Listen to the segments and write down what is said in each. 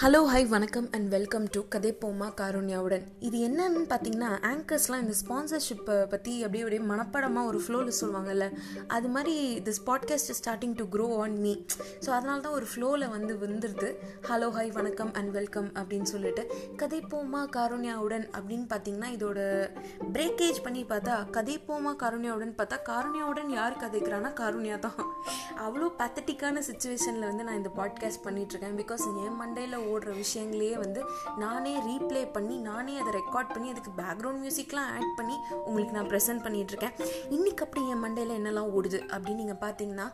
Hello hi வணக்கம் and welcome to கதை போமா காருண்யாவுடன். இது என்னன்னு பார்த்தீங்கன்னா ஆங்கர்ஸ்லாம் இந்த ஸ்பான்சர்ஷிப்பை பற்றி அப்படியே அப்படியே மனப்படமாக ஒரு ஃப்ளோவில் சொல்லுவாங்கல்ல. அது மாதிரி this podcast starting to grow on me so அதனால தான் ஒரு ஃப்ளோவில் வந்து வந்துடுது ஹலோ ஹை வணக்கம் அண்ட் வெல்கம் அப்படின்னு சொல்லிட்டு. கதை போமா காருண்யாவுடன் அப்படின்னு பார்த்தீங்கன்னா இதோட பிரேக்கேஜ் பண்ணி பார்த்தா கதை போமா காருண்யாவுடன் பார்த்தா காருண்யாவுடன் யார் கதைக்கிறான்னா காருண்யா தான். அவ்வளோ பேத்தட்டிக்கான சுச்சுவேஷனில் வந்து நான் இந்த பாட்காஸ்ட் பண்ணிகிட்ருக்கேன் பிகாஸ் என் மண்டையில் ஓடுற விஷயங்களையே வந்து நானே ரீப்ளே பண்ணி நானே அதை ரெக்கார்ட் பண்ணி அதுக்கு பேக்ரவுண்ட் மியூசிக்லாம் ஆட் பண்ணி உங்களுக்கு நான் ப்ரெசென்ட் பண்ணிகிட்ருக்கேன் இன்றைக்கி அப்படி என் மண்டையில் என்னெல்லாம் ஓடுது அப்படின்னு நீங்கள் பார்த்தீங்கன்னா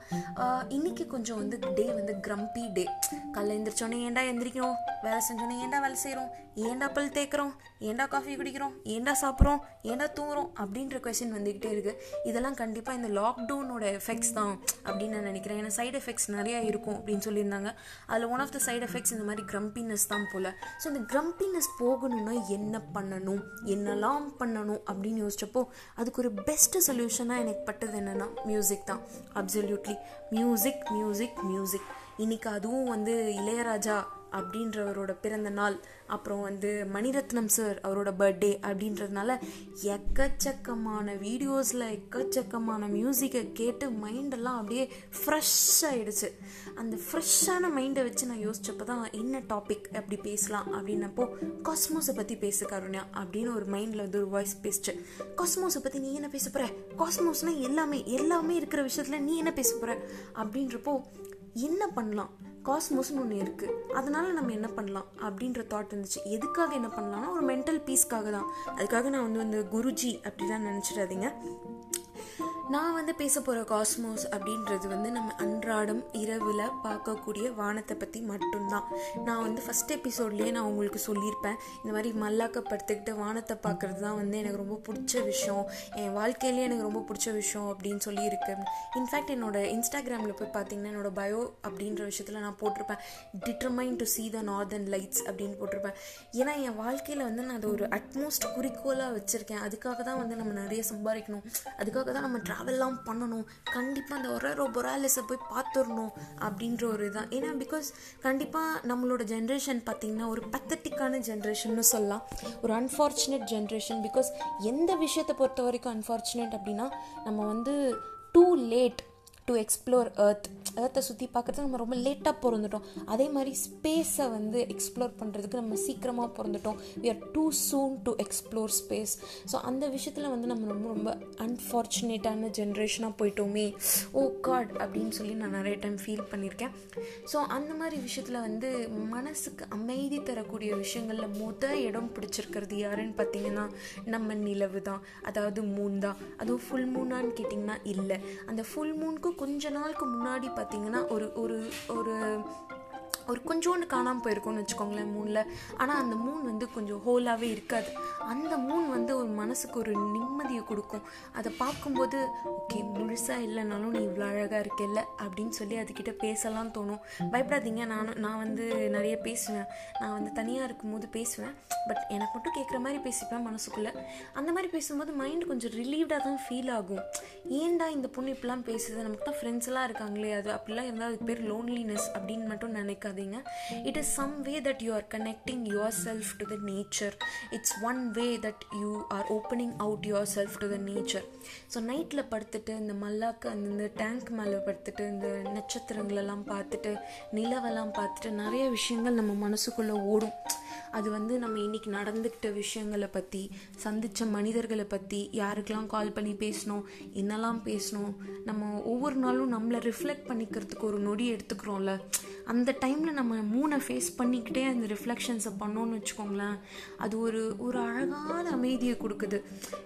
இன்றைக்கி கொஞ்சம் வந்து டே வந்து க்ரம்பி டே காலைல எழுந்திரிச்சோன்னே ஏன்டா எந்திரிக்கிறோம்? வேலை செஞ்சோன்னே ஏன்டா வேலை செய்கிறோம் ஏன்டா பல் தேய்க்கிறோம்? ஏன்டா காஃபி குடிக்கிறோம்? ஏன்டா சாப்பிட்றோம்? ஏன்டா தூங்குறோம்? அப்படின்ற கொஷின் வந்துக்கிட்டே இருக்குது இதெல்லாம் கண்டிப்பாக இந்த லாக்டவுனோட எஃபெக்ட்ஸ் தான் அப்படின்னு நான் நினைக்கிறேன். ஏன்னா சைடு எஃபெக்ட்ஸ் நிறையா இருக்கும் அப்படின்னு சொல்லியிருந்தாங்க. அதில் one of the side effects இந்த மாதிரி க்ரம்பினஸ் தான் போல். ஸோ இந்த க்ரம்பினஸ் போகணும்னா என்ன பண்ணணும்? என்னெல்லாம் பண்ணணும் அப்படின்னு யோசிச்சப்போ அதுக்கு ஒரு பெஸ்ட் சொல்யூஷனாக எனக்கு பட்டது என்னென்னா மியூசிக் தான். அப்சல்யூட்லி மியூசிக் மியூசிக் மியூசிக் இன்னைக்கு அதுவும் வந்து இளையராஜா அப்படின்றவரோட பிறந்த நாள் அப்புறம் வந்து மணிரத்னம் சார் அவரோட பர்த்டே அப்படின்றதுனால எக்கச்சக்கமான வீடியோஸில் எக்கச்சக்கமான மியூசிக்கை கேட்டு மைண்டெல்லாம் அப்படியே ஃப்ரெஷ் ஆகிடுச்சு அந்த ஃப்ரெஷ்ஷான மைண்டை வச்சு நான் யோசிச்சப்போ தான் என்ன டாபிக் அப்படி பேசலாம் அப்படின்னப்போ காஸ்மோஸை பற்றி பேச கருண்யா அப்படின்னு ஒரு மைண்டில் வந்து ஒரு வாய்ஸ் பேசிச்சு. காஸ்மோஸை பற்றி நீ என்ன பேச போகிற காஸ்மோஸ்னால் எல்லாமே எல்லாமே இருக்கிற விஷயத்தில் நீ என்ன பேச போகிற அப்படின்றப்போ என்ன பண்ணலாம்? காஸ்மோஸ்னு ஒன்று இருக்குது அதனால நம்ம என்ன பண்ணலாம்? அப்படின்ற தாட் இருந்துச்சு எதுக்காக என்ன பண்ணலாம்னா ஒரு மென்டல் பீஸ்க்காக தான். அதுக்காக நான் வந்து வந்து குருஜி அப்படிலாம் நினச்சிடாதீங்க. நான் வந்து பேச போகிற காஸ்மோஸ் அப்படின்றது வந்து நம்ம அன்றாடம் இரவில் பார்க்கக்கூடிய வானத்தை பற்றி மட்டும்தான். நான் வந்து ஃபஸ்ட் எபிசோட்லேயே நான் உங்களுக்கு சொல்லியிருப்பேன். இந்த மாதிரி மல்லாக்கப்படுத்திக்கிட்டு வானத்தை பார்க்குறது தான் வந்து எனக்கு ரொம்ப பிடிச்ச விஷயம். என் வாழ்க்கையிலேயே எனக்கு ரொம்ப பிடிச்ச விஷயம் அப்படின்னு சொல்லியிருக்கேன் இன்ஃபேக்ட் என்னோட இன்ஸ்டாகிராமில் போய் பார்த்தீங்கன்னா என்னோட பயோ அப்படின்ற விஷயத்தில் நான் போட்டிருப்பேன். Determine to see the northern lights அப்படின்னு போட்டிருப்பேன். ஏன்னா என் வாழ்க்கையில் வந்து நான் அதை ஒரு அட்மோஸ்ட் குறிக்கோளாக வச்சுருக்கேன். அதுக்காக தான் வந்து நம்ம நிறைய சம்பாதிக்கணும். அதுக்காக தான் நம்ம ட்ராவல்லாம் பண்ணணும். கண்டிப்பாக அந்த ஒரேரோ பொராலிஸை போய் பார்த்துடணும் அப்படின்ற ஒரு இதான். ஏன்னா பிகாஸ் கண்டிப்பாக நம்மளோட ஜென்ரேஷன் பார்த்திங்கன்னா ஒரு பத்தட்டிக்கான ஜென்ரேஷன்னு சொல்லலாம். ஒரு அன்ஃபார்ச்சுனேட் ஜென்ரேஷன் பிகாஸ் எந்த விஷயத்தை பொறுத்த வரைக்கும் அன்ஃபார்ச்சுனேட் அப்படின்னா நம்ம வந்து too late to explore earth எர்த்தை சுற்றி பார்க்குறது நம்ம ரொம்ப லேட்டாக பிறந்துட்டோம். அதே மாதிரி ஸ்பேஸை வந்து எக்ஸ்ப்ளோர் பண்ணுறதுக்கு நம்ம சீக்கிரமாக பிறந்துட்டோம். We are too soon to explore space so அந்த விஷயத்தில் வந்து நம்ம ரொம்ப ரொம்ப அன்ஃபார்ச்சுனேட்டான ஜென்ரேஷனாக போயிட்டோமே. Oh ஓ காட் அப்படின்னு சொல்லி நான் நிறைய டைம் ஃபீல் பண்ணியிருக்கேன். ஸோ அந்த மாதிரி விஷயத்தில் வந்து மனசுக்கு அமைதி தரக்கூடிய விஷயங்களில் முத இடம் பிடிச்சிருக்கிறது யாருன்னு பார்த்தீங்கன்னா நம்ம நிலவு தான் அதாவது மூன் தான். அதுவும் ஃபுல் மூனான்னு கேட்டிங்கன்னா இல்லை. அந்த ஃபுல் மூனுக்கும் கொஞ்ச நாளுக்கு முன்னாடி பார்த்தீங்கன்னா ஒரு ஒரு ஒரு ஒரு கொஞ்சோண்டு காணாமல் போயிருக்கோம்னு வச்சுக்கோங்களேன் மூணில் ஆனால் அந்த மூன் வந்து கொஞ்சம் ஹோலாகவே இருக்காது. அந்த மூன் வந்து ஒரு மனசுக்கு ஒரு நிம்மதியை கொடுக்கும். அதை பார்க்கும்போது ஓகே முழுசாக இல்லைனாலும் நீ இவ்வளோ அழகாக இருக்கல அப்படின்னு சொல்லி அதுக்கிட்ட பேசலாம் தோணும். பயப்படாதீங்க. நான் நான் வந்து நிறைய பேசுவேன். நான் வந்து தனியாக இருக்கும்போது பேசுவேன். பட் எனக்கு மட்டும் கேட்குற மாதிரி பேசிப்பேன் மனசுக்குள்ளே. அந்த மாதிரி பேசும்போது மைண்ட் கொஞ்சம் ரிலீவ்டாக தான் ஃபீல் ஆகும். ஏன்டா இந்த பொண்ணு இப்படிலாம் பேசுது? நமக்கு தான் ஃப்ரெண்ட்ஸ் எல்லாம் இருக்காங்களே. அது அப்படிலாம் இருந்தால் அதுக்கு பேர் லோன்லினஸ் அப்படின்னு மட்டும் நினைக்காது பண்ணாதீங்க it is some way that you are connecting yourself to the nature it's one way that you are opening out yourself to the nature so நைட்டில் படுத்துட்டு இந்த மல்லாக்கு அந்த இந்த டேங்க் மேலே படுத்துட்டு இந்த நட்சத்திரங்களெல்லாம் பார்த்துட்டு நிலவெல்லாம் பார்த்துட்டு நிறைய விஷயங்கள் நம்ம மனசுக்குள்ளே ஓடும். அது வந்து நம்ம இன்றைக்கி நடந்துக்கிட்ட விஷயங்களை பற்றி சந்தித்த மனிதர்களை பற்றி யாருக்கெல்லாம் கால் பண்ணி பேசணும் என்னெல்லாம் பேசணும் நம்ம ஒவ்வொரு நாளும் நம்மளை ரிஃப்ளெக்ட் பண்ணிக்கிறதுக்கு ஒரு நொடி எடுத்துக்கிறோம்ல. அந்த டைமில் நம்ம மூணை ஃபேஸ் பண்ணிக்கிட்டே அந்த ரிஃப்ளெக்ஷன்ஸை பண்ணோன்னு வச்சுக்கோங்களேன் அது ஒரு ஒரு அழகான அமைதியை கொடுக்குது.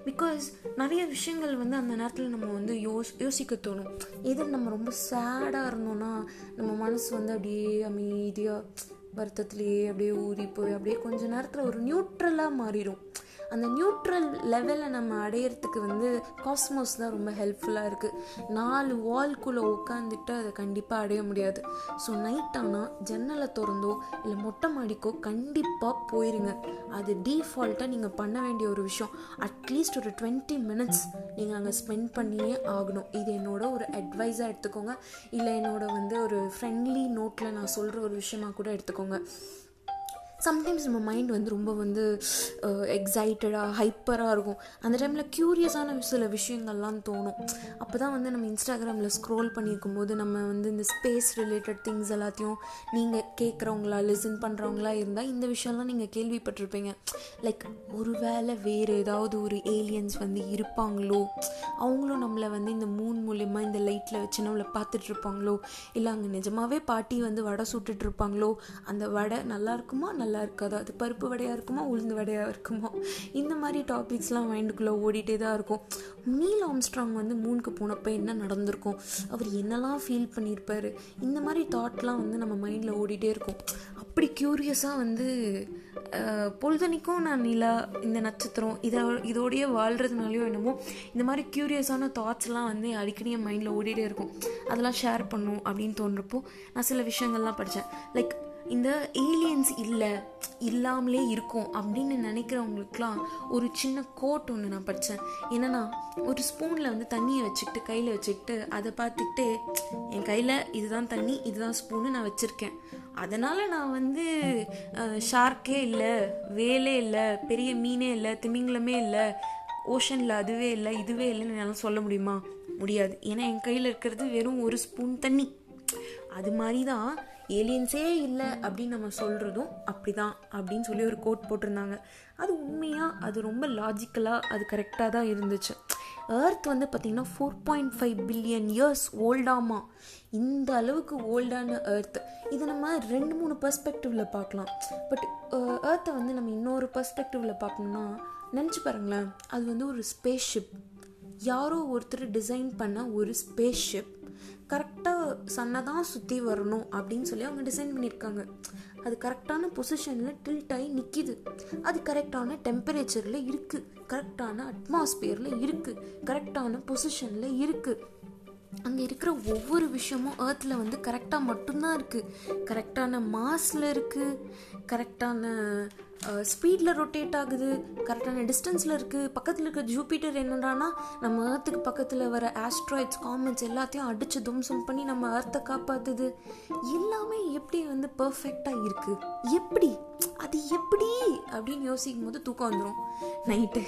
பிகாஸ் நிறைய விஷயங்கள் வந்து அந்த நேரத்தில் நம்ம வந்து யோஸ் யோசிக்க தோணும். எது நம்ம ரொம்ப சேடாக இருந்தோம்னா நம்ம மனசு வந்து அப்படியே அமைதியாக வருத்தத்துலேயே அப்படியே ஊறி போய் அப்படியே கொஞ்ச நேரத்தில் ஒரு நியூட்ரலாக மாறிடும். அந்த நியூட்ரல் லெவலை நம்ம அடையிறதுக்கு வந்து காஸ்மோஸ் தான் ரொம்ப ஹெல்ப்ஃபுல்லாக இருக்குது நாலு வால்குள்ளே உட்காந்துட்டு அதை கண்டிப்பாக அடைய முடியாது. ஸோ நைட் ஆனால் ஜன்னலை திறந்தோ இல்லை மொட்டை மாடிக்கோ கண்டிப்பாக போயிருங்க. அது டீஃபால்ட்டாக நீங்கள் பண்ண வேண்டிய ஒரு விஷயம். அட்லீஸ்ட் ஒரு டுவெண்ட்டி மினிட்ஸ் நீங்கள் அங்கே ஸ்பெண்ட் பண்ணியே ஆகணும். இது என்னோட ஒரு அட்வைஸாக எடுத்துக்கோங்க. இல்லை என்னோட வந்து ஒரு ஃப்ரெண்ட்லி நோட்டில் நான் சொல்கிற ஒரு விஷயமா கூட எடுத்துக்கோங்க. சம்டைம்ஸ் நம்ம மைண்ட் வந்து ரொம்ப வந்து எக்ஸைட்டடாக ஹைப்பராக இருக்கும். அந்த டைமில் க்யூரியஸான சில விஷயங்கள்லாம் தோணும். அப்போ தான் வந்து நம்ம இன்ஸ்டாகிராமில் ஸ்க்ரோல் பண்ணியிருக்கும் போது நம்ம வந்து இந்த ஸ்பேஸ் ரிலேட்டட் திங்ஸ் எல்லாத்தையும் நீங்கள் கேட்குறவங்களா லிசன் பண்ணுறவங்களா இருந்தால் இந்த விஷயம்லாம் நீங்கள் கேள்விப்பட்டிருப்பீங்க. லைக் ஒரு வேளை வேறு ஏதாவது ஒரு ஏலியன்ஸ் வந்து இருப்பாங்களோ? அவங்களும் நம்மளை வந்து இந்த மூன் மூலியமாக இந்த லைட்டில் வச்சு நம்மளை பார்த்துட்டு இருப்பாங்களோ இல்லை அங்கே நிஜமாகவே பாட்டி வந்து வடை சுட்டுட்டு இருப்பாங்களோ அந்த வடை நல்லா இருக்குமா நல்லா நல்லா இருக்காது? அது பருப்பு வடையாக இருக்குமா உளுந்து வடையாக இருக்குமா? இந்த மாதிரி டாபிக்ஸ்லாம் மைண்டுக்குள்ளே ஓடிட்டே தான் இருக்கும். நீல் ஆம்ஸ்ட்ராங் வந்து மூணுக்கு போனப்போ என்ன நடந்திருக்கும்? அவர் என்னெல்லாம் ஃபீல் பண்ணியிருப்பார்? இந்த மாதிரி தாட்லாம் வந்து நம்ம மைண்டில் ஓடிட்டே இருக்கும். அப்படி க்யூரியஸாக வந்து பொழுதனைக்கும் நான் நிலா இந்த நட்சத்திரம் இதை இதோடையே வாழ்கிறதுனாலையோ என்னமோ இந்த மாதிரி க்யூரியஸான தாட்ஸ்லாம் வந்து அடிக்கடி என் மைண்டில் ஓடிட்டே இருக்கும். அதெல்லாம் ஷேர் பண்ணும் அப்படின்னு தோன்றப்போ நான் சில விஷயங்கள்லாம் படித்தேன் லைக் இந்த ஏலியன்ஸ் இல்லை இல்லாமலே இருக்கும் அப்படின்னு நினைக்கிறவங்களுக்குலாம் ஒரு சின்ன கோட் ஒன்று நான் படித்தேன் என்னென்னா ஒரு ஸ்பூனில் வந்து தண்ணியை வச்சுக்கிட்டு கையில் வச்சுக்கிட்டு அதை பார்த்துக்கிட்டு என் கையில் இதுதான் தண்ணி இதுதான் ஸ்பூனு நான் வச்சுருக்கேன். அதனால் நான் வந்து ஷார்க்கே இல்லை வேலே இல்லை பெரிய மீனே இல்லை திமிங்கலமே இல்லை ஓஷனில் அதுவே இல்லை இதுவே இல்லைன்னு என்னால் சொல்ல முடியுமா? முடியாது. ஏன்னா என் கையில் இருக்கிறது வெறும் ஒரு ஸ்பூன் தண்ணி. அது மாதிரி தான் ஏலியன்ஸே இல்லை அப்படின்னு நம்ம சொல்கிறதும் அப்படி தான் அப்படின்னு சொல்லி ஒரு கோட் போட்டிருந்தாங்க. அது உண்மையாக அது ரொம்ப லாஜிக்கலாக அது கரெக்டாக தான் இருந்துச்சு. ஏர்த் வந்து பார்த்திங்கன்னா four point five billion years ஓல்டாமா இந்த அளவுக்கு ஓல்டான ஏர்த் இதை நம்ம ரெண்டு மூணு பர்ஸ்பெக்டிவில் பார்க்கலாம். பட் ஏர்த்தை வந்து நம்ம இன்னொரு பர்ஸ்பெக்டிவில் பார்க்கணுன்னா நினச்சி பாருங்களேன். அது வந்து ஒரு ஸ்பேஸ் ஷிப் யாரோ ஒருத்தர் டிசைன் பண்ண ஒரு ஸ்பேஸ் ஷிப் கரெக்டாக சன்னை தான் சுற்றி வரணும் அப்படின்னு சொல்லி அவங்க டிசைன் பண்ணியிருக்காங்க. அது கரெக்டான பொசிஷனில் டில்ட் ஆகி நிற்கிது அது கரெக்டான டெம்பரேச்சரில் இருக்குது கரெக்டான அட்மாஸ்பியரில் இருக்குது கரெக்டான பொசிஷனில் இருக்குது அங்கே இருக்கிற ஒவ்வொரு விஷயமும் ஏர்த்தில் வந்து கரெக்டாக மட்டும்தான் இருக்குது கரெக்டான மாஸில் இருக்குது கரெக்டான ஸ்பீடில் ரொட்டேட் ஆகுது. கரெக்டான டிஸ்டன்ஸில் இருக்குது பக்கத்தில் இருக்க ஜூபிட்டர் என்னடானா நம்ம ஏர்த்துக்கு பக்கத்தில் வர ஆஸ்ட்ராய்ட்ஸ் காமெண்ட்ஸ் எல்லாத்தையும் அடித்து தும்சம் பண்ணி நம்ம ஏர்த்தை காப்பாற்றுது எல்லாமே எப்படி வந்து பர்ஃபெக்டாக இருக்குது எப்படி? அது எப்படி? அப்படின்னு யோசிக்கும் போது தூக்கம் வந்துடும் நைட்டு.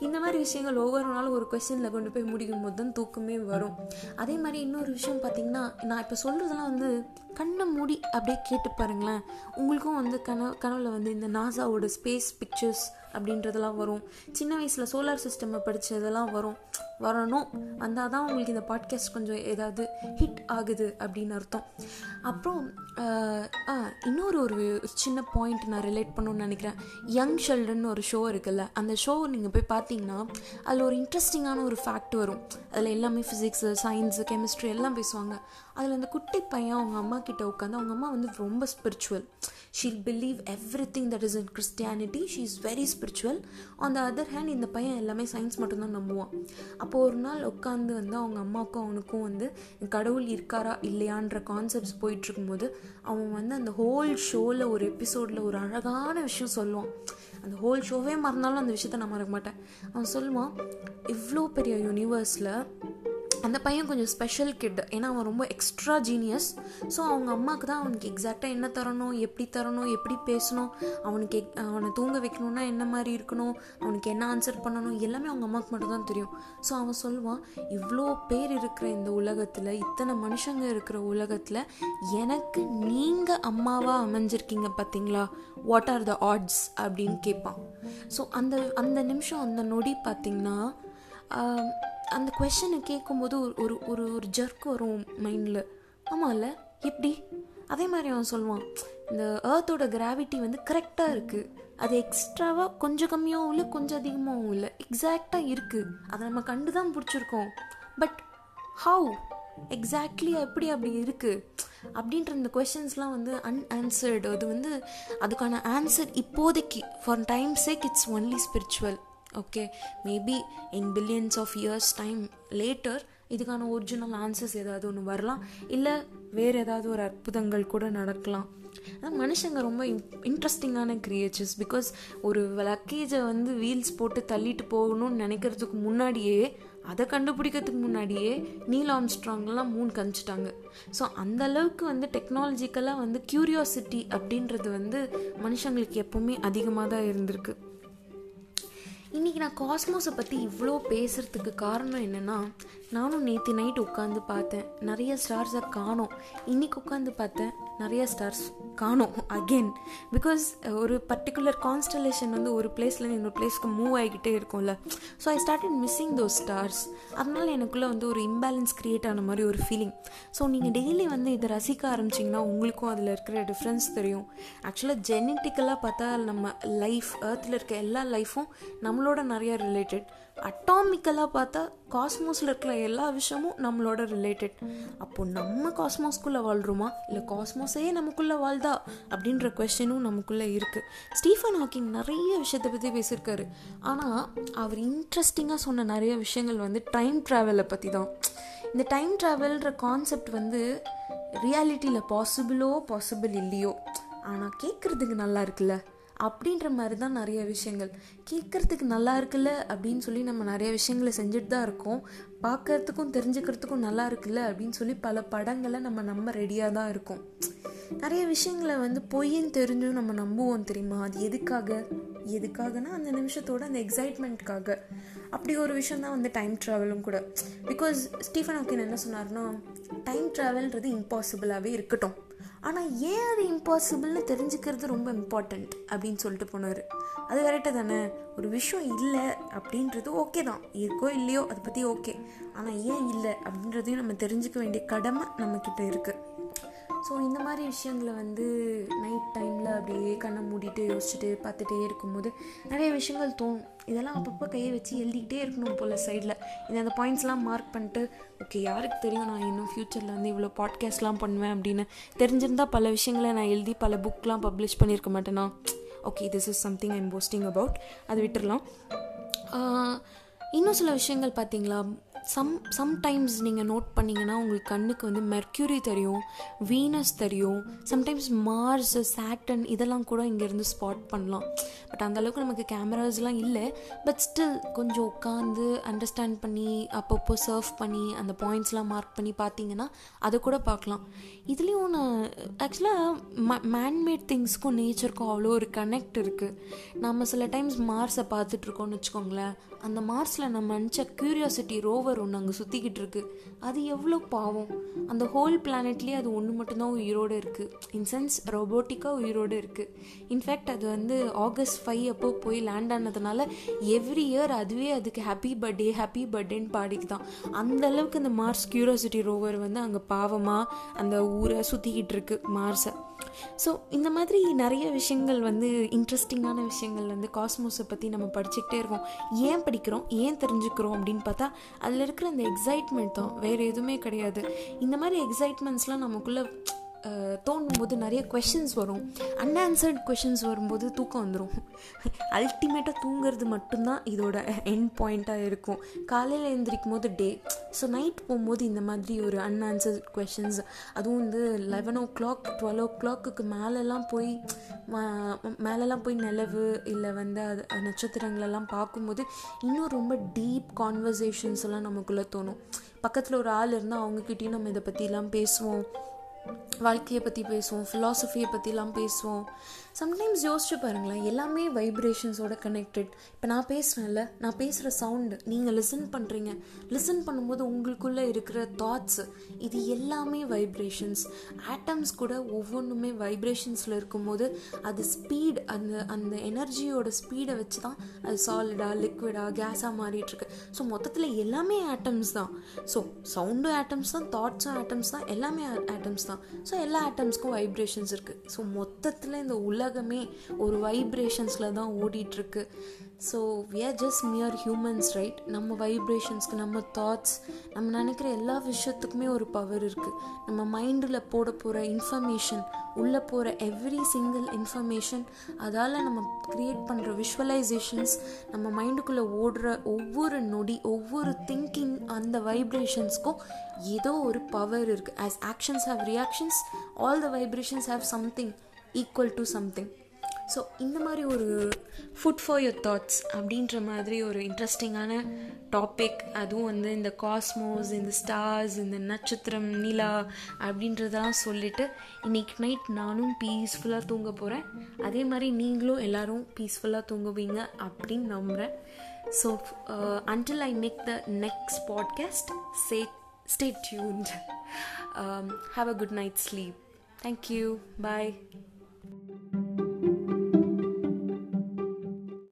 இந்த மாதிரி விஷயங்கள் ஒவ்வொரு நாளும் ஒரு கொஸ்டினில் கொண்டு போய் முடிக்கும் போது தான் தூக்கமே வரும். அதே மாதிரி இன்னொரு விஷயம் பார்த்திங்கன்னா நான் இப்போ சொல்கிறதெல்லாம் வந்து கண்ணை மூடி அப்படியே கேட்டு பாருங்களேன். உங்களுக்கும் வந்து கனவு கனவில் வந்து இந்த நாசாவோட ஸ்பேஸ் பிக்சர்ஸ் அப்படின்றதெல்லாம் வரும். சின்ன வயசில் சோலார் சிஸ்டமை படித்ததெல்லாம் வரும். வரணும். வந்தால் தான் உங்களுக்கு இந்த பாட்காஸ்ட் கொஞ்சம் ஏதாவது ஹிட் ஆகுது அப்படின்னு அர்த்தம். அப்புறம் இன்னொரு ஒரு சின்ன பாயிண்ட் நான் ரிலேட் பண்ணணும்னு நினைக்கிறேன். யங் ஷில்ட்ரன் ஒரு ஷோ இருக்குல்ல அந்த ஷோ நீங்கள் போய் பார்த்தீங்கன்னா அதில் ஒரு இன்ட்ரெஸ்டிங்கான ஒரு ஃபேக்ட் வரும். அதில் எல்லாமே ஃபிசிக்ஸு சயின்ஸு கெமிஸ்ட்ரி எல்லாம் பேசுவாங்க. அதில் அந்த குட்டி பையன் அவங்க அம்மா கிட்ட உட்காந்து அவங்க அம்மா வந்து ரொம்ப spiritual she'll believe everything that is in Christianity she is very spiritual on the other hand இந்த பையன் எல்லாமே சயின்ஸ் மட்டும்தான் நம்புவான். அப்போது ஒரு நாள் உட்காந்து வந்து அவங்க அம்மாவுக்கும் அவனுக்கும் வந்து கடவுள் இருக்காரா இல்லையான்ற கான்செப்ட்ஸ் போயிட்டுருக்கும்போது அவன் வந்து அந்த ஹோல் ஷோவில் ஒரு எபிசோடில் ஒரு அழகான விஷயம் சொல்லுவான். அந்த ஹோல் ஷோவே மறந்தாலும் அந்த விஷயத்த நான் மறக்க மாட்டேன். அவன் சொல்லுவான் இவ்வளோ பெரிய யூனிவர்ஸில் அந்த பையன் கொஞ்சம் ஸ்பெஷல் கிட் ஏன்னா அவன் ரொம்ப எக்ஸ்ட்ரா ஜீனியஸ் ஸோ அவங்க அம்மாவுக்கு தான் அவனுக்கு எக்ஸாக்டாக என்ன தரணும் எப்படி தரணும் எப்படி பேசணும் அவனுக்கு அவனை தூங்க வைக்கணும்னா என்ன மாதிரி இருக்கணும் அவனுக்கு என்ன ஆன்சர் பண்ணணும் எல்லாமே அவங்க அம்மாவுக்கு மட்டும் தான் தெரியும். ஸோ அவன் சொல்லுவான் இவ்வளோ பேர் இருக்கிற இந்த உலகத்தில் இத்தனை மனுஷங்க இருக்கிற உலகத்தில் எனக்கு நீங்கள் அம்மாவாக அமைஞ்சிருக்கீங்க பார்த்தீங்களா வாட் ஆர் த ஆட்ஸ் அப்படின்னு கேட்பான் ஸோ அந்த அந்த நிமிஷம் அந்த நொடி பார்த்திங்கன்னா அந்த கொஷனை கேட்கும்போது ஒரு ஒரு ஒரு ஒரு ஜர்க் வரும் மைண்டில் ஆமாம்ல எப்படி? அதே மாதிரி அவன் சொல்லுவான் இந்த ஏர்த்தோட கிராவிட்டி வந்து கரெக்டாக இருக்குது அது எக்ஸ்ட்ராவாக கொஞ்சம் கம்மியாகவும் இல்லை கொஞ்சம் அதிகமாகவும் இல்லை. எக்ஸாக்டாக இருக்குது அதை நம்ம கண்டு தான் பிடிச்சிருக்கோம் பட் ஹவு எக்ஸாக்ட்லி எப்படி அப்படி இருக்குது அப்படின்ற இந்த கொஷின்ஸ்லாம் வந்து அன்ஆன்சர்டு அது வந்து அதுக்கான ஆன்சர் இப்போதைக்கு for time sake it's only spiritual okay maybe in billions of years time later இதுக்கான ஒரிஜினல் ஆன்சர்ஸ் ஏதாவது ஒன்று வரலாம். இல்லை வேறு ஏதாவது ஒரு அற்புதங்கள் கூட நடக்கலாம். ஆனால் மனுஷங்க ரொம்ப இன்ட்ரெஸ்டிங்கான கிரியேச்சர்ஸ் பிகாஸ் ஒரு லக்கேஜை வந்து வீல்ஸ் போட்டு தள்ளிட்டு போகணும்னு நினைக்கிறதுக்கு முன்னாடியே அதை கண்டுபிடிக்கிறதுக்கு முன்னாடியே நீல் ஆம்ஸ்ட்ராங்லாம் மூணு கமிச்சிட்டாங்க ஸோ அந்த அளவுக்கு வந்து டெக்னாலஜிக்கலாக வந்து க்யூரியாசிட்டி அப்படின்றது வந்து மனுஷங்களுக்கு எப்போவுமே அதிகமாக தான் இருந்திருக்கு. இன்றைக்கி நான் காஸ்மோஸை பற்றி இவ்வளோ பேசுகிறதுக்கு காரணம் என்னென்னா நானும் நேற்று நைட் உட்காந்து பார்த்தேன். நிறைய ஸ்டார்ஸை காணோம். இன்றைக்கி உட்காந்து பார்த்தேன். நிறைய ஸ்டார்ஸ் காணும் அகெயின் பிகாஸ் ஒரு பர்டிகுலர் கான்ஸ்டலேஷன் வந்து ஒரு பிளேஸ்லேருந்து இன்னொரு பிளேஸ்க்கு மூவ் ஆகிக்கிட்டே இருக்கும்ல. So I started missing those stars அதனால் எனக்குள்ளே வந்து ஒரு இம்பேலன்ஸ் க்ரியேட் ஆன மாதிரி ஒரு ஃபீலிங் ஸோ நீங்கள் டெய்லி வந்து இதை ரசிக்க ஆரம்பிச்சிங்கன்னா உங்களுக்கும் அதில் இருக்கிற டிஃப்ரென்ஸ் தெரியும். ஆக்சுவலாக ஜெனட்டிக்கலாக பார்த்தா நம்ம லைஃப் ஏர்த்தில் இருக்க எல்லா லைஃப்பும் நம்மளோட நிறையா ரிலேட்டட் அட்டாமிக்கலாக பார்த்தா காஸ்மோஸில் இருக்கிற எல்லா விஷயமும் நம்மளோட ரிலேட்டட் அப்போது நம்ம காஸ்மோஸ்குள்ளே வாழ்கிறோமா இல்லை காஸ்மோஸே நமக்குள்ளே வாழ்தா? அப்படின்ற கொஷனும் நமக்குள்ளே இருக்குது ஸ்டீஃபன் ஹாக்கிங் நிறைய விஷயத்தை பற்றி பேசியிருக்காரு. ஆனால் அவர் இன்ட்ரெஸ்டிங்காக சொன்ன நிறைய விஷயங்கள் வந்து டைம் ட்ராவலை பற்றி தான் இந்த டைம் ட்ராவல்ன்ற கான்செப்ட் வந்து ரியாலிட்டியில் பாசிபிளோ பாசிபிள் இல்லையோ? ஆனால் கேட்குறதுக்கு நல்லா இருக்குல்ல? அப்படின்ற மாதிரி தான் நிறைய விஷயங்கள். கேட்குறதுக்கு நல்லா இருக்குல்ல? அப்படின்னு சொல்லி நம்ம நிறைய விஷயங்களை செஞ்சுட்டு தான் இருக்கோம். பார்க்கறதுக்கும் தெரிஞ்சுக்கிறதுக்கும் நல்லா இருக்குல்ல? அப்படின்னு சொல்லி பல படங்களை நம்ம நம்ம ரெடியாக தான் இருக்கோம். நிறைய விஷயங்களை வந்து பொய்ன்னு தெரிஞ்சும் நம்ம நம்புவோம் தெரியுமா? அது எதுக்காக? எதுக்காகனா அந்த நிமிஷத்தோட அந்த எக்ஸைட்மெண்ட்காக அப்படி ஒரு விஷயம் தான் வந்து டைம் ட்ராவலும் கூட. பிகாஸ் ஸ்டீஃபன் ஹாக்கின் என்ன சொன்னார்னா டைம் ட்ராவல்ன்றது இம்பாசிபிளாகவே இருக்கட்டும். ஆனால் ஏன் அது இம்பாசிபிள்னு தெரிஞ்சுக்கிறது ரொம்ப இம்பார்ட்டண்ட் அப்படின்னு சொல்லிட்டு போனார். அது கரெக்டாக தானே? ஒரு விஷயம் இல்லை அப்படின்றது ஓகே தான். இருக்கோ இல்லையோ அதை பற்றி ஓகே ஆனால் ஏன் இல்லை அப்படின்றதையும் நம்ம தெரிஞ்சுக்க வேண்டிய கடமை நம்மக்கிட்ட இருக்குது ஸோ இந்த மாதிரி விஷயங்களை வந்து நைட் டைமில் அப்படியே கண்ணை மூடிட்டு யோசிச்சுட்டு பார்த்துட்டே இருக்கும்போது நிறைய விஷயங்கள் தோணும். இதெல்லாம் அப்பப்போ கையை வச்சு எழுதிக்கிட்டே இருக்கணும் போல் சைடில் இந்த அந்த பாயிண்ட்ஸ்லாம் மார்க் பண்ணிட்டு ஓகே யாருக்கு தெரியும் நான் இன்னும் ஃப்யூச்சரில் வந்து இவ்வளோ பாட்காஸ்ட்லாம் பண்ணுவேன் அப்படின்னு. தெரிஞ்சிருந்தால் பல விஷயங்களை நான் எழுதி பல புக்லாம் பப்ளிஷ் பண்ணியிருக்க மாட்டேனா? Okay this is something I'm posting about அது விட்டுடலாம் இன்னும் சில விஷயங்கள் பார்த்தீங்களா? சம் சம்டைம்ஸ் நீங்கள் நோட் பண்ணிங்கன்னா உங்களுக்கு கண்ணுக்கு வந்து மெர்க்யூரி தெரியும் வீனஸ் தெரியும் சம்டைம்ஸ் மார்ஸ் சேட்டன் இதெல்லாம் கூட இங்கேருந்து ஸ்பாட் பண்ணலாம். பட் அந்தளவுக்கு நமக்கு கேமராஸ்லாம் இல்லை. பட் ஸ்டில் கொஞ்சம் உட்காந்து அண்டர்ஸ்டாண்ட் பண்ணி அப்பப்போ சர்வ் பண்ணி அந்த பாயிண்ட்ஸ்லாம் மார்க் பண்ணி பார்த்தீங்கன்னா அதை கூட பார்க்கலாம். இதுலேயும் நான் ஆக்சுவலாக ம மேன்மேட் திங்ஸ்க்கும் நேச்சருக்கும் அவ்வளோ ஒரு கனெக்ட் இருக்குது நம்ம சில டைம்ஸ் மார்ஸை பார்த்துட்ருக்கோம்னு வச்சுக்கோங்களேன். அந்த மார்ஸில் நம்ம நினச்ச க்யூரியாசிட்டி ரோவர் ஒன்று அங்கே சுற்றிக்கிட்டு இருக்கு. அது எவ்வளோ பாவம். அந்த ஹோல் பிளானெட்லேயே அது ஒன்று மட்டும்தான் உயிரோடு இருக்குது இன்சென்ஸ் ரோபோட்டிக்காக உயிரோடு இருக்குது இன்ஃபேக்ட் அது வந்து ஆகஸ்ட் ஃபைவ் அப்போ போய் லேண்ட் ஆனதுனால எவ்ரி இயர் அதுவே அதுக்கு ஹாப்பி பர்த்டே ஹாப்பி பர்த்டேன்னு பாடிக்குதான் அந்த அளவுக்கு அந்த மார்ஸ் கியூரியாசிட்டி ரோவர் வந்து அங்கே பாவமாக அந்த ஊரை சுற்றிக்கிட்டு இருக்கு மார்ஸை ஸோ இந்த மாதிரி நிறைய விஷயங்கள் வந்து இன்ட்ரெஸ்டிங்கான விஷயங்கள் வந்து காஸ்மோஸை பற்றி நம்ம படிச்சுக்கிட்டே இருக்கோம். ஏன் படிக்கிறோம்? ஏன் தெரிஞ்சுக்கிறோம்? அப்படின்னு பார்த்தா அதில் இருக்கிற அந்த எக்ஸைட்மெண்ட் தான். வேறு எதுவுமே கிடையாது. இந்த மாதிரி எக்ஸைட்மெண்ட்ஸ்லாம் நமக்குள்ளே தோணும் போது நிறைய கொஷின்ஸ் வரும். அன்ஆன்சர்ட் கொஷின்ஸ் வரும்போது தூக்கம் வந்துடும் அல்டிமேட்டாக தூங்குறது மட்டும்தான் இதோட எண்ட் பாயிண்ட்டாக இருக்கும். காலையில் எழுந்திரிக்கும் போது டே ஸோ நைட் போகும்போது இந்த மாதிரி ஒரு அன்ஆன்சர்ட் கொஷின்ஸ் அதுவும் வந்து லெவன் ஓ கிளாக் டுவெல் ஓ கிளாக்குக்கு மேலெல்லாம் போய் மேலெல்லாம் போய் நிலவு இல்லை வந்து அது நட்சத்திரங்களெல்லாம் பார்க்கும்போது இன்னும் ரொம்ப டீப் கான்வர்சேஷன்ஸ் எல்லாம் நமக்குள்ளே தோணும். பக்கத்தில் ஒரு ஆள் இருந்தால் அவங்கக்கிட்டேயும் நம்ம இதை பற்றிலாம் பேசுவோம். வாழ்க்கையை பற்றி பேசுவோம் ஃபிலாசபியை பற்றிலாம் பேசுவோம். சம்டைம்ஸ் யோசிச்சு பாருங்களேன் எல்லாமே வைப்ரேஷன்ஸோட கனெக்டட் இப்போ நான் பேசுகிறேன்ல நான் பேசுகிற சவுண்டு நீங்கள் லிசன் பண்ணுறீங்க லிசன் பண்ணும்போது உங்களுக்குள்ளே இருக்கிற தாட்ஸ் இது எல்லாமே வைப்ரேஷன்ஸ் ஆட்டம்ஸ் கூட ஒவ்வொன்றுமே வைப்ரேஷன்ஸில் இருக்கும்போது அது ஸ்பீட் அந்த அந்த எனர்ஜியோட ஸ்பீடை வச்சு தான் அது சாலிடாக லிக்விடாக கேஸாக மாறிட்டுருக்கு. ஸோ மொத்தத்தில் எல்லாமே ஆட்டம்ஸ் தான். ஸோ சவுண்டும் ஆட்டம்ஸ் தான் தாட்ஸும் ஆட்டம்ஸ் தான் எல்லாமே ஆட்டம்ஸ் தான். ஸோ எல்லா ஆட்டம்ஸ்க்கும் வைப்ரேஷன்ஸ் இருக்குது ஸோ மொத்தத்தில் இந்த உலகமே ஒரு வைப்ரேஷன்ஸில் தான் ஓடிட்டுருக்கு. So we are just mere humans right நம்ம வைப்ரேஷன்ஸ்க்கு நம்ம தாட்ஸ் நம்ம நினைக்கிற எல்லா விஷயத்துக்குமே ஒரு பவர் இருக்குது நம்ம மைண்டில் போட போகிற இன்ஃபர்மேஷன் உள்ளே போகிற எவ்ரி சிங்கிள் இன்ஃபர்மேஷன் அதால் நம்ம க்ரியேட் பண்ணுற விஷுவலைசேஷன்ஸ் நம்ம மைண்டுக்குள்ளே ஓடுற ஒவ்வொரு நொடி ஒவ்வொரு திங்கிங் அந்த வைப்ரேஷன்ஸ்க்கும் ஏதோ ஒரு பவர் இருக்குது as actions have reactions all the vibrations have something equal to something so இந்த மாதிரி ஒரு ஃபுட் ஃபார் யுவர் தாட்ஸ் அப்படின்ற மாதிரி ஒரு இன்ட்ரெஸ்டிங்கான டாபிக் அதுவும் வந்து இந்த காஸ்மோஸ் இந்த ஸ்டார்ஸ் இந்த நட்சத்திரம் நிலா அப்படின்றதெல்லாம் சொல்லிவிட்டு இன்றைக்கி நைட் நானும் பீஸ்ஃபுல்லாக தூங்க போகிறேன் அதே மாதிரி நீங்களும் எல்லோரும் பீஸ்ஃபுல்லாக தூங்குவீங்க அப்படின்னு நம்புகிறேன் so until I make the next podcast say stay tuned have a good night sleep thank you bye